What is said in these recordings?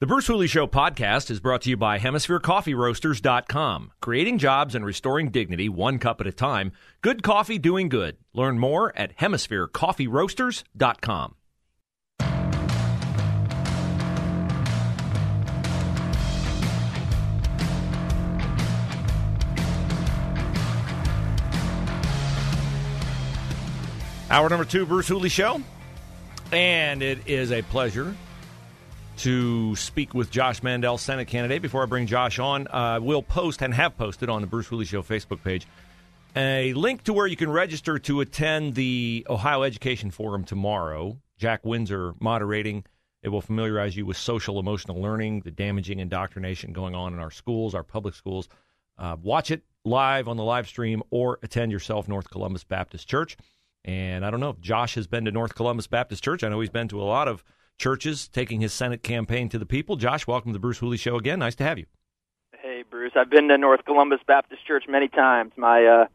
The Bruce Hooley Show podcast is brought to you by HemisphereCoffeeRoasters.com. Creating jobs and restoring dignity one cup at a time. Good coffee doing good. Learn more at HemisphereCoffeeRoasters.com. Hour number two, Bruce Hooley Show. And it is a pleasure to speak with Josh Mandel, Senate candidate. Before I bring Josh on, uh, we'll post and have posted on the Bruce Hooley Show Facebook page a link to where you can register to attend the Ohio Education Forum tomorrow. Jack Windsor moderating. It will familiarize you with social emotional learning, the damaging indoctrination going on in our schools, our public schools. Uh, watch it live on the live stream or attend yourself, North Columbus Baptist Church. And I don't know if Josh has been to North Columbus Baptist Church. I know he's been to a lot of churches taking his Senate campaign to the people. Josh, welcome to the Bruce Hooley Show again. Nice to have you. Hey, Bruce. I've been to North Columbus Baptist Church many times. My uh,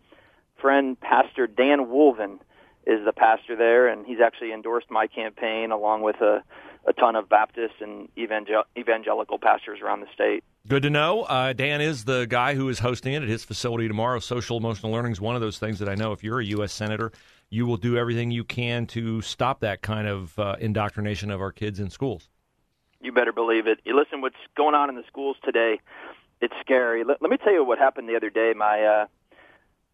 friend, Pastor Dan Wolven, is the pastor there, and he's actually endorsed my campaign along with a, a ton of Baptist and evangel- evangelical pastors around the state. Good to know. Uh, Dan is the guy who is hosting it at his facility tomorrow. Social emotional learning is one of those things that I know if you're a U.S. Senator, you will do everything you can to stop that kind of uh, indoctrination of our kids in schools. You better believe it. You listen, what's going on in the schools today? It's scary. Let, let me tell you what happened the other day. My, uh,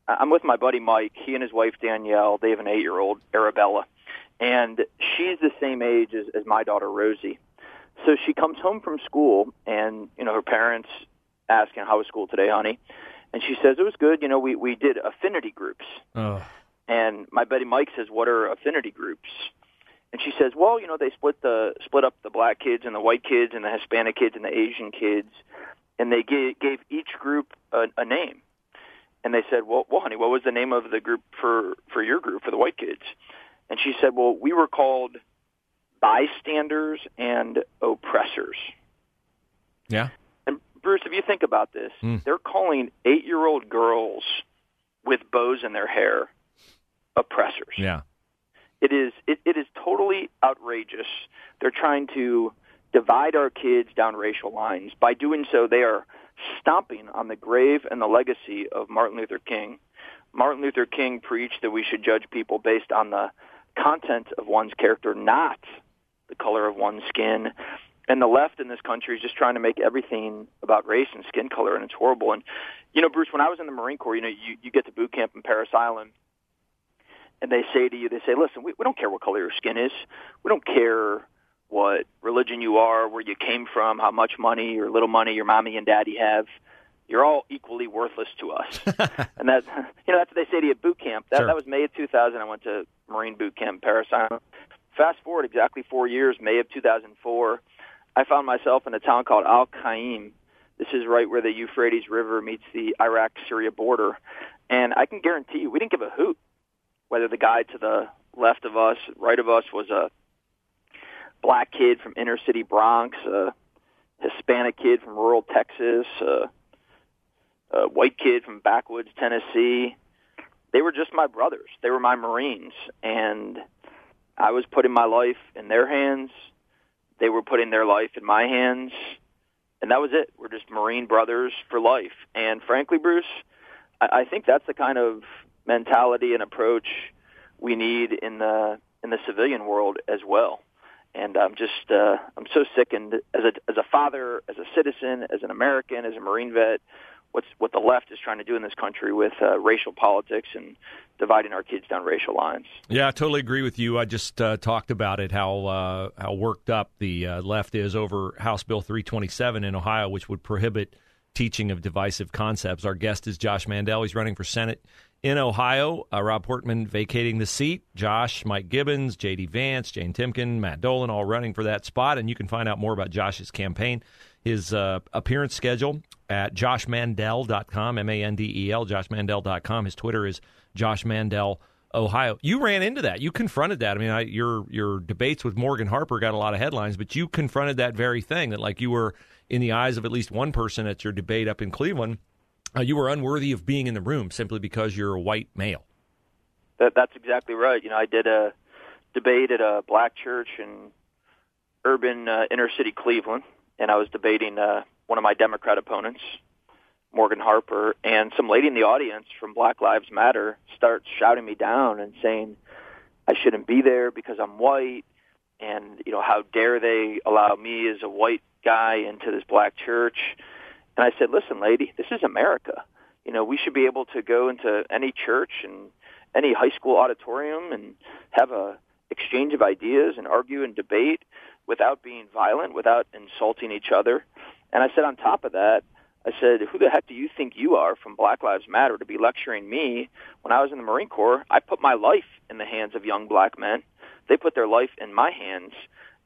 I'm with my buddy Mike. He and his wife Danielle. They have an eight-year-old Arabella, and she's the same age as, as my daughter Rosie. So she comes home from school, and you know her parents asking, "How was school today, honey?" And she says it was good. You know, we we did affinity groups. Oh. And my buddy Mike says, "What are affinity groups?" And she says, "Well, you know, they split the split up the black kids and the white kids and the Hispanic kids and the Asian kids, and they gave, gave each group a, a name." And they said, "Well, well, honey, what was the name of the group for for your group for the white kids?" And she said, "Well, we were called bystanders and oppressors." Yeah. And Bruce, if you think about this, Mm. they're calling eight-year-old girls with bows in their hair oppressors. Yeah. It is it, it is totally outrageous. They're trying to divide our kids down racial lines. By doing so, they are stomping on the grave and the legacy of Martin Luther King. Martin Luther King preached that we should judge people based on the content of one's character, not the color of one's skin. And the left in this country is just trying to make everything about race and skin color, and it's horrible. And you know, Bruce, when I was in the Marine Corps, you know, you, you get to boot camp in Parris Island, and they say to you, they say, listen, we, we don't care what color your skin is. We don't care what religion you are, where you came from, how much money or little money your mommy and daddy have. You're all equally worthless to us. and that, you know, that's what they say to you at boot camp. That, Sure. that was May of 2000. I went to Marine boot camp in Parris Fast forward exactly four years, May of 2004, I found myself in a town called Al Qaim. This is right where the Euphrates River meets the Iraq-Syria border. And I can guarantee you, we didn't give a hoot whether the guy to the left of us, right of us, was a black kid from inner city Bronx, a Hispanic kid from rural Texas, a, a white kid from backwoods Tennessee. They were just my brothers. They were my Marines, and I was putting my life in their hands. They were putting their life in my hands, and that was it. We're just Marine brothers for life. And frankly, Bruce, I, I think that's the kind of mentality and approach we need in the in the civilian world as well. And I'm just uh, I'm so sickened as a as a father, as a citizen, as an American, as a Marine vet. What's what the left is trying to do in this country with uh, racial politics and dividing our kids down racial lines. Yeah, I totally agree with you. I just uh, talked about it how uh, how worked up the uh, left is over House Bill 327 in Ohio, which would prohibit teaching of divisive concepts. Our guest is Josh Mandel. He's running for Senate in Ohio. Uh, Rob Portman vacating the seat. Josh, Mike Gibbons, J.D. Vance, Jane Timken, Matt Dolan, all running for that spot. And you can find out more about Josh's campaign, his uh, appearance schedule at joshmandel.com, M A N D E L, joshmandel.com. His Twitter is joshmandel. Ohio. You ran into that. You confronted that. I mean, I, your your debates with Morgan Harper got a lot of headlines, but you confronted that very thing that, like, you were in the eyes of at least one person at your debate up in Cleveland, uh, you were unworthy of being in the room simply because you're a white male. That, that's exactly right. You know, I did a debate at a black church in urban uh, inner city Cleveland, and I was debating uh, one of my Democrat opponents, Morgan Harper, and some lady in the audience from Black Lives Matter starts shouting me down and saying I shouldn't be there because I'm white, and you know how dare they allow me as a white guy into this black church and I said, listen, lady, this is America. You know, we should be able to go into any church and any high school auditorium and have a exchange of ideas and argue and debate without being violent, without insulting each other. And I said, on top of that, I said, who the heck do you think you are from Black Lives Matter to be lecturing me? When I was in the Marine Corps, I put my life in the hands of young black men. They put their life in my hands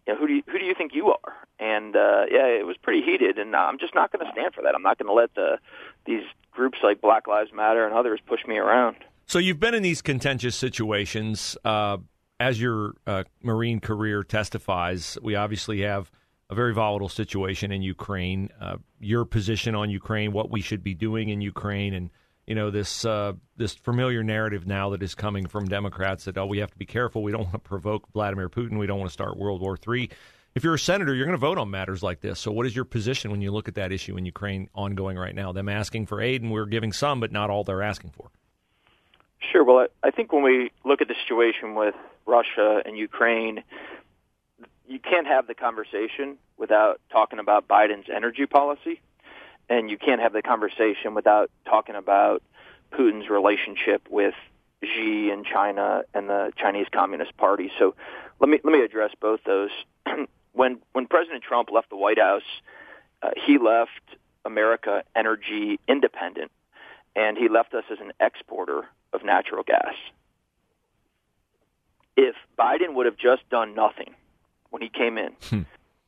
you know, who do you, who do you think you are? And uh, yeah, it was pretty heated, I'm just not going to stand for that. I'm not going to let the these groups like Black Lives Matter and others push me around. So you've been in these contentious situations. Uh, as your uh, Marine career testifies, we obviously have a very volatile situation in Ukraine. Uh, your position on Ukraine, what we should be doing in Ukraine, and you know this uh, this familiar narrative now that is coming from Democrats that oh we have to be careful we don't want to provoke Vladimir Putin we don't want to start World War III. If you're a senator, you're going to vote on matters like this. So, what is your position when you look at that issue in Ukraine ongoing right now? Them asking for aid, and we're giving some, but not all they're asking for. Sure. Well, I think when we look at the situation with Russia and Ukraine, you can't have the conversation without talking about Biden's energy policy and you can't have the conversation without talking about Putin's relationship with Xi and China and the Chinese Communist Party. So let me let me address both those. when when President Trump left the White House, uh, he left America energy independent, and he left us as an exporter of natural gas. If Biden would have just done nothing when he came in, hmm.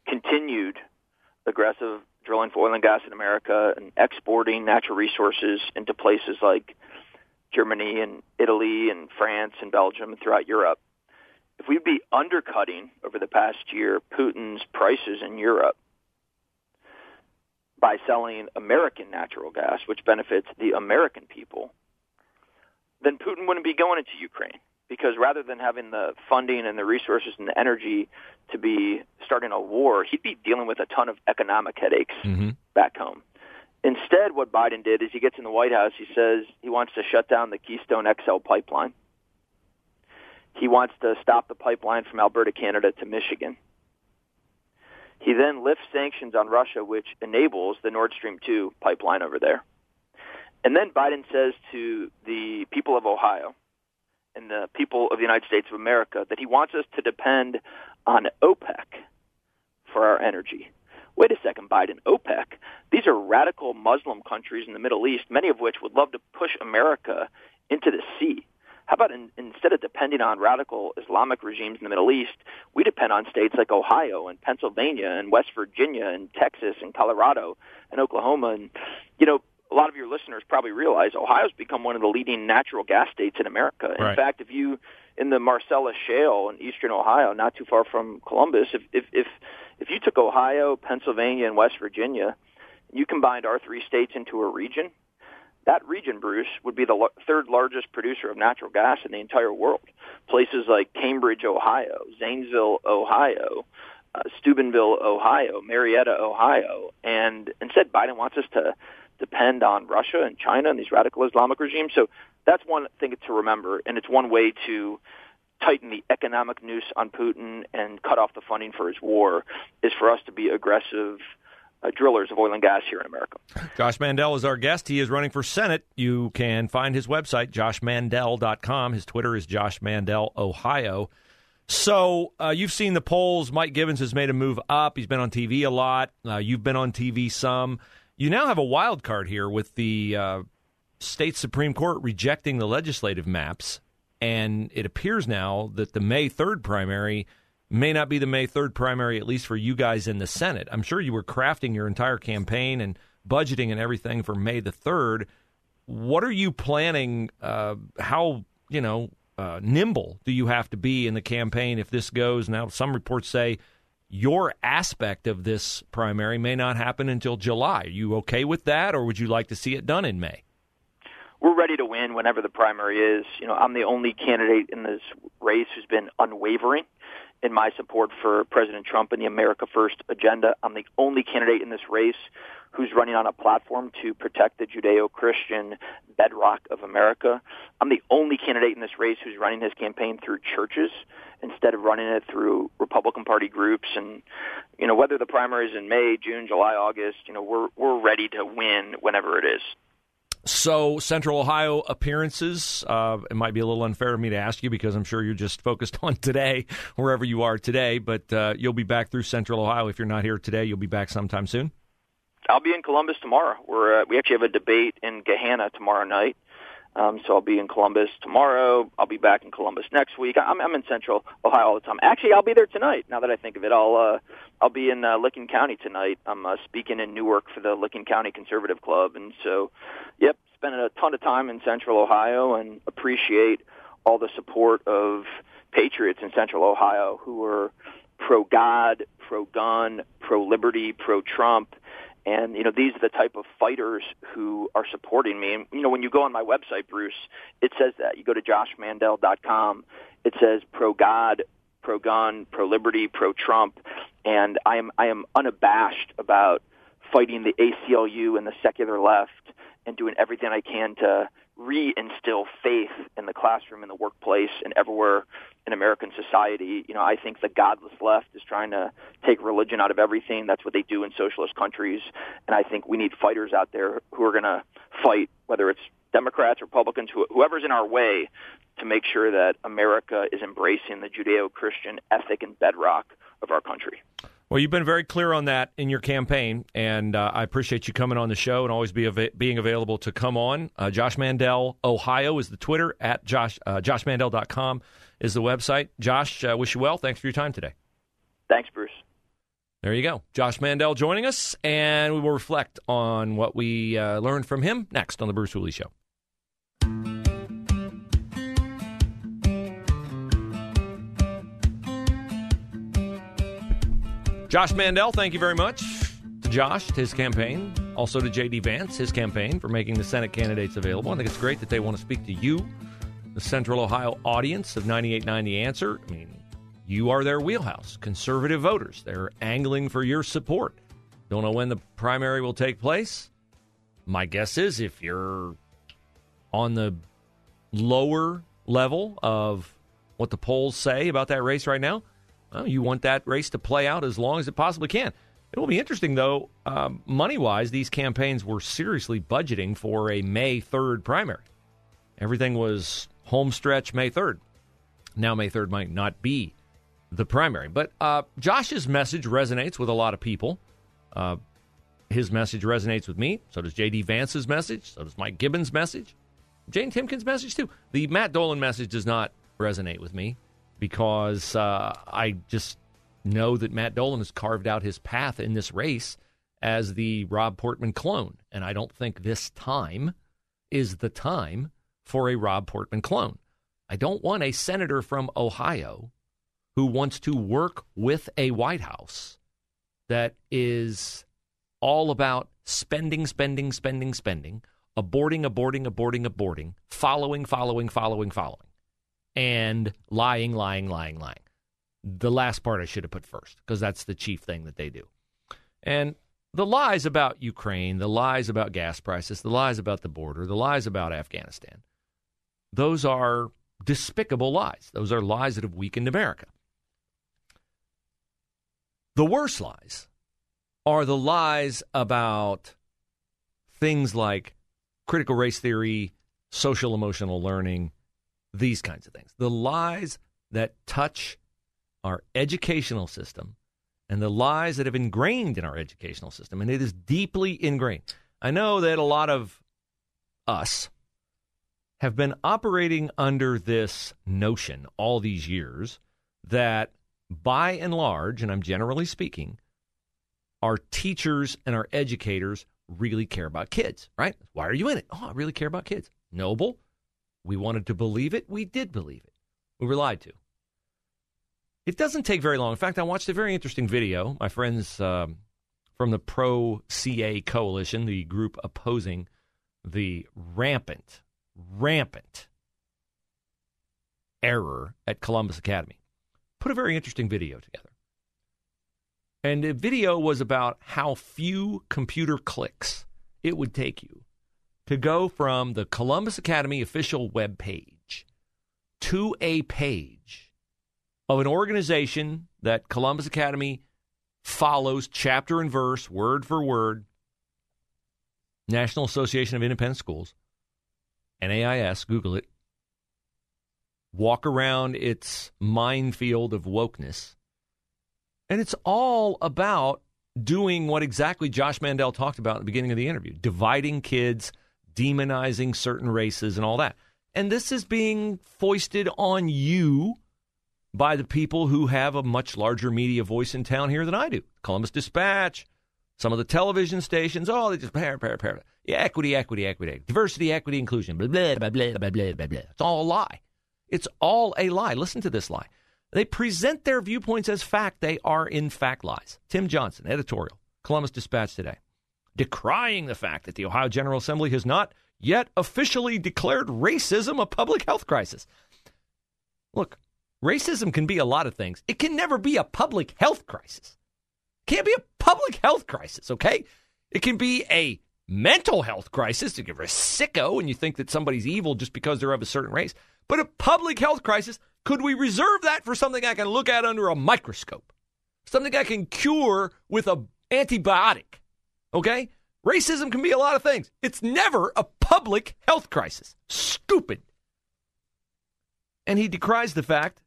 continued aggressive drilling for oil and gas in America and exporting natural resources into places like Germany and Italy and France and Belgium and throughout Europe. If we'd be undercutting over the past year Putin's prices in Europe by selling American natural gas, which benefits the American people, then Putin wouldn't be going into Ukraine because rather than having the funding and the resources and the energy to be starting a war, he'd be dealing with a ton of economic headaches mm-hmm. back home. Instead, what Biden did is he gets in the White House, he says he wants to shut down the Keystone XL pipeline. He wants to stop the pipeline from Alberta, Canada to Michigan. He then lifts sanctions on Russia, which enables the Nord Stream 2 pipeline over there. And then Biden says to the people of Ohio, and the people of the United States of America that he wants us to depend on OPEC for our energy. Wait a second, Biden, OPEC. These are radical Muslim countries in the Middle East, many of which would love to push America into the sea. How about in, instead of depending on radical Islamic regimes in the Middle East, we depend on states like Ohio and Pennsylvania and West Virginia and Texas and Colorado and Oklahoma and you know a lot of your listeners probably realize Ohio's become one of the leading natural gas states in America. In right. fact, if you in the Marcellus Shale in eastern Ohio, not too far from Columbus, if if if, if you took Ohio, Pennsylvania, and West Virginia, you combined our three states into a region, that region, Bruce, would be the lo- third largest producer of natural gas in the entire world. Places like Cambridge, Ohio, Zanesville, Ohio, uh, Steubenville, Ohio, Marietta, Ohio, and instead Biden wants us to depend on Russia and China and these radical Islamic regimes. So that's one thing to remember, and it's one way to tighten the economic noose on Putin and cut off the funding for his war is for us to be aggressive uh, drillers of oil and gas here in America. Josh Mandel is our guest. He is running for Senate. You can find his website, joshmandel.com. His Twitter is Josh Mandel, Ohio. So uh, you've seen the polls. Mike Gibbons has made a move up. He's been on TV a lot. Uh, you've been on TV some. You now have a wild card here with the uh, state Supreme Court rejecting the legislative maps, and it appears now that the May 3rd primary may not be the May 3rd primary, at least for you guys in the Senate. I'm sure you were crafting your entire campaign and budgeting and everything for May the 3rd. What are you planning? Uh, how, you know, uh, nimble do you have to be in the campaign if this goes? Now, some reports say your aspect of this primary may not happen until July. Are you okay with that, or would you like to see it done in May? We're ready to win whenever the primary is. You know, I'm the only candidate in this race who's been unwavering in my support for President Trump and the America First agenda. I'm the only candidate in this race who's running on a platform to protect the Judeo-Christian bedrock of America. I'm the only candidate in this race who's running his campaign through churches instead of running it through Republican Party groups. And you know, whether the primary is in May, June, July, August, you know, we're we're ready to win whenever it is. So, Central Ohio appearances. Uh, it might be a little unfair of me to ask you because I'm sure you're just focused on today, wherever you are today. But uh, you'll be back through Central Ohio. If you're not here today, you'll be back sometime soon. I'll be in Columbus tomorrow. We're uh, we actually have a debate in Gahanna tomorrow night. Um, so I'll be in Columbus tomorrow. I'll be back in Columbus next week. I'm, I'm in Central Ohio all the time. Actually, I'll be there tonight. Now that I think of it, I'll uh, I'll be in uh, Licking County tonight. I'm uh, speaking in Newark for the Licking County Conservative Club, and so, yep, spending a ton of time in Central Ohio and appreciate all the support of patriots in Central Ohio who are pro God, pro gun, pro liberty, pro Trump and, you know, these are the type of fighters who are supporting me. And, you know, when you go on my website, Bruce, it says that. You go to joshmandel.com. It says pro God, pro gun, pro liberty, pro Trump. And I am, I am unabashed about fighting the ACLU and the secular left and doing everything I can to reinstill faith in the classroom, in the workplace, and everywhere in American society. You know, I think the godless left is trying to take religion out of everything. That's what they do in socialist countries. And I think we need fighters out there who are going to fight, whether it's Democrats, Republicans, whoever's in our way, to make sure that America is embracing the Judeo-Christian ethic and bedrock of our country. Well, you've been very clear on that in your campaign, and uh, I appreciate you coming on the show and always be av- being available to come on. Uh, Josh Mandel, Ohio is the Twitter, at Josh, uh, joshmandel.com is the website. Josh, uh, wish you well. Thanks for your time today. Thanks, Bruce. There you go. Josh Mandel joining us, and we will reflect on what we uh, learned from him next on The Bruce Hooley Show. Josh Mandel, thank you very much to Josh, to his campaign, also to J.D. Vance, his campaign, for making the Senate candidates available. I think it's great that they want to speak to you, the Central Ohio audience of 98.9 The Answer. I mean, you are their wheelhouse, conservative voters. They're angling for your support. Don't know when the primary will take place. My guess is if you're on the lower level of what the polls say about that race right now, well, you want that race to play out as long as it possibly can. It will be interesting, though, um, money wise, these campaigns were seriously budgeting for a May 3rd primary. Everything was home stretch May 3rd. Now, May 3rd might not be the primary. But uh, Josh's message resonates with a lot of people. Uh, his message resonates with me. So does J.D. Vance's message. So does Mike Gibbons' message. Jane Timken's message, too. The Matt Dolan message does not resonate with me because uh, I just know that Matt Dolan has carved out his path in this race as the Rob Portman clone. And I don't think this time is the time for a Rob Portman clone. I don't want a senator from Ohio who wants to work with a White House that is all about spending, spending, spending, spending, aborting, aborting, aborting, aborting, following, following, following, following and lying, lying, lying, lying. The last part I should have put first because that's the chief thing that they do. And the lies about Ukraine, the lies about gas prices, the lies about the border, the lies about Afghanistan, those are despicable lies. Those are lies that have weakened America. The worst lies are the lies about things like critical race theory, social emotional learning, these kinds of things. The lies that touch our educational system and the lies that have ingrained in our educational system, and it is deeply ingrained. I know that a lot of us have been operating under this notion all these years that by and large, and I'm generally speaking, our teachers and our educators really care about kids, right? Why are you in it? Oh, I really care about kids. Noble. We wanted to believe it. We did believe it. We were lied to. It doesn't take very long. In fact, I watched a very interesting video. My friends um, from the Pro CA Coalition, the group opposing the rampant, rampant error at Columbus Academy, put a very interesting video together. And the video was about how few computer clicks it would take you to go from the Columbus Academy official web page to a page of an organization that Columbus Academy follows chapter and verse, word for word, National Association of Independent Schools, NAIS, Google it. Walk around its minefield of wokeness and it's all about doing what exactly Josh Mandel talked about at the beginning of the interview dividing kids, demonizing certain races and all that. And this is being foisted on you by the people who have a much larger media voice in town here than I do. Columbus Dispatch, some of the television stations, oh, they just par par par. Yeah, equity, equity, equity, diversity, equity, inclusion, blah, blah, blah, blah, blah, blah, blah. It's all a lie. It's all a lie. Listen to this lie. They present their viewpoints as fact. They are, in fact, lies. Tim Johnson, editorial, Columbus Dispatch today decrying the fact that the Ohio General Assembly has not yet officially declared racism a public health crisis. Look, racism can be a lot of things. It can never be a public health crisis. It can't be a public health crisis, okay? It can be a mental health crisis if you're a sicko and you think that somebody's evil just because they're of a certain race. But a public health crisis could we reserve that for something I can look at under a microscope? Something I can cure with a antibiotic? Okay? Racism can be a lot of things. It's never a public health crisis. Stupid. And he decries the fact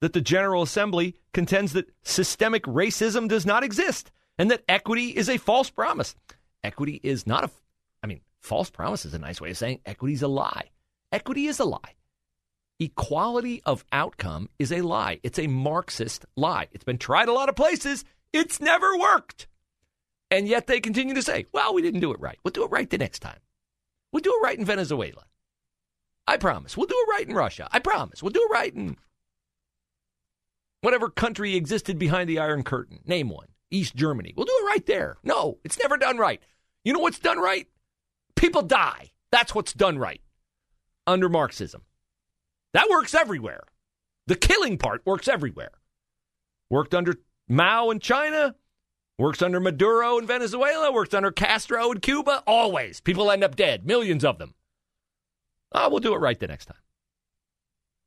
that the General Assembly contends that systemic racism does not exist and that equity is a false promise. Equity is not a, I mean, false promise is a nice way of saying equity is a lie. Equity is a lie. Equality of outcome is a lie. It's a Marxist lie. It's been tried a lot of places. It's never worked. And yet they continue to say, well, we didn't do it right. We'll do it right the next time. We'll do it right in Venezuela. I promise. We'll do it right in Russia. I promise. We'll do it right in whatever country existed behind the Iron Curtain. Name one. East Germany. We'll do it right there. No, it's never done right. You know what's done right? People die. That's what's done right under Marxism. That works everywhere. The killing part works everywhere. Worked under Mao in China, works under Maduro in Venezuela, works under Castro in Cuba. Always. People end up dead, millions of them. Oh, we'll do it right the next time.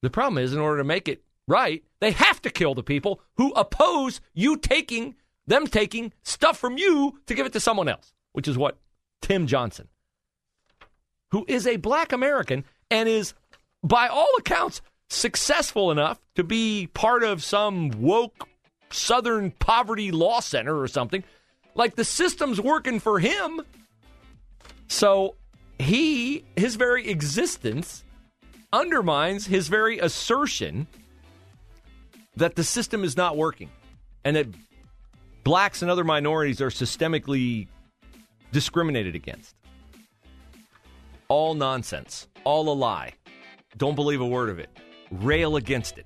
The problem is, in order to make it right, they have to kill the people who oppose you taking them taking stuff from you to give it to someone else, which is what Tim Johnson, who is a black American and is by all accounts, successful enough to be part of some woke Southern Poverty Law Center or something. Like the system's working for him. So he, his very existence, undermines his very assertion that the system is not working and that blacks and other minorities are systemically discriminated against. All nonsense, all a lie. Don't believe a word of it. Rail against it.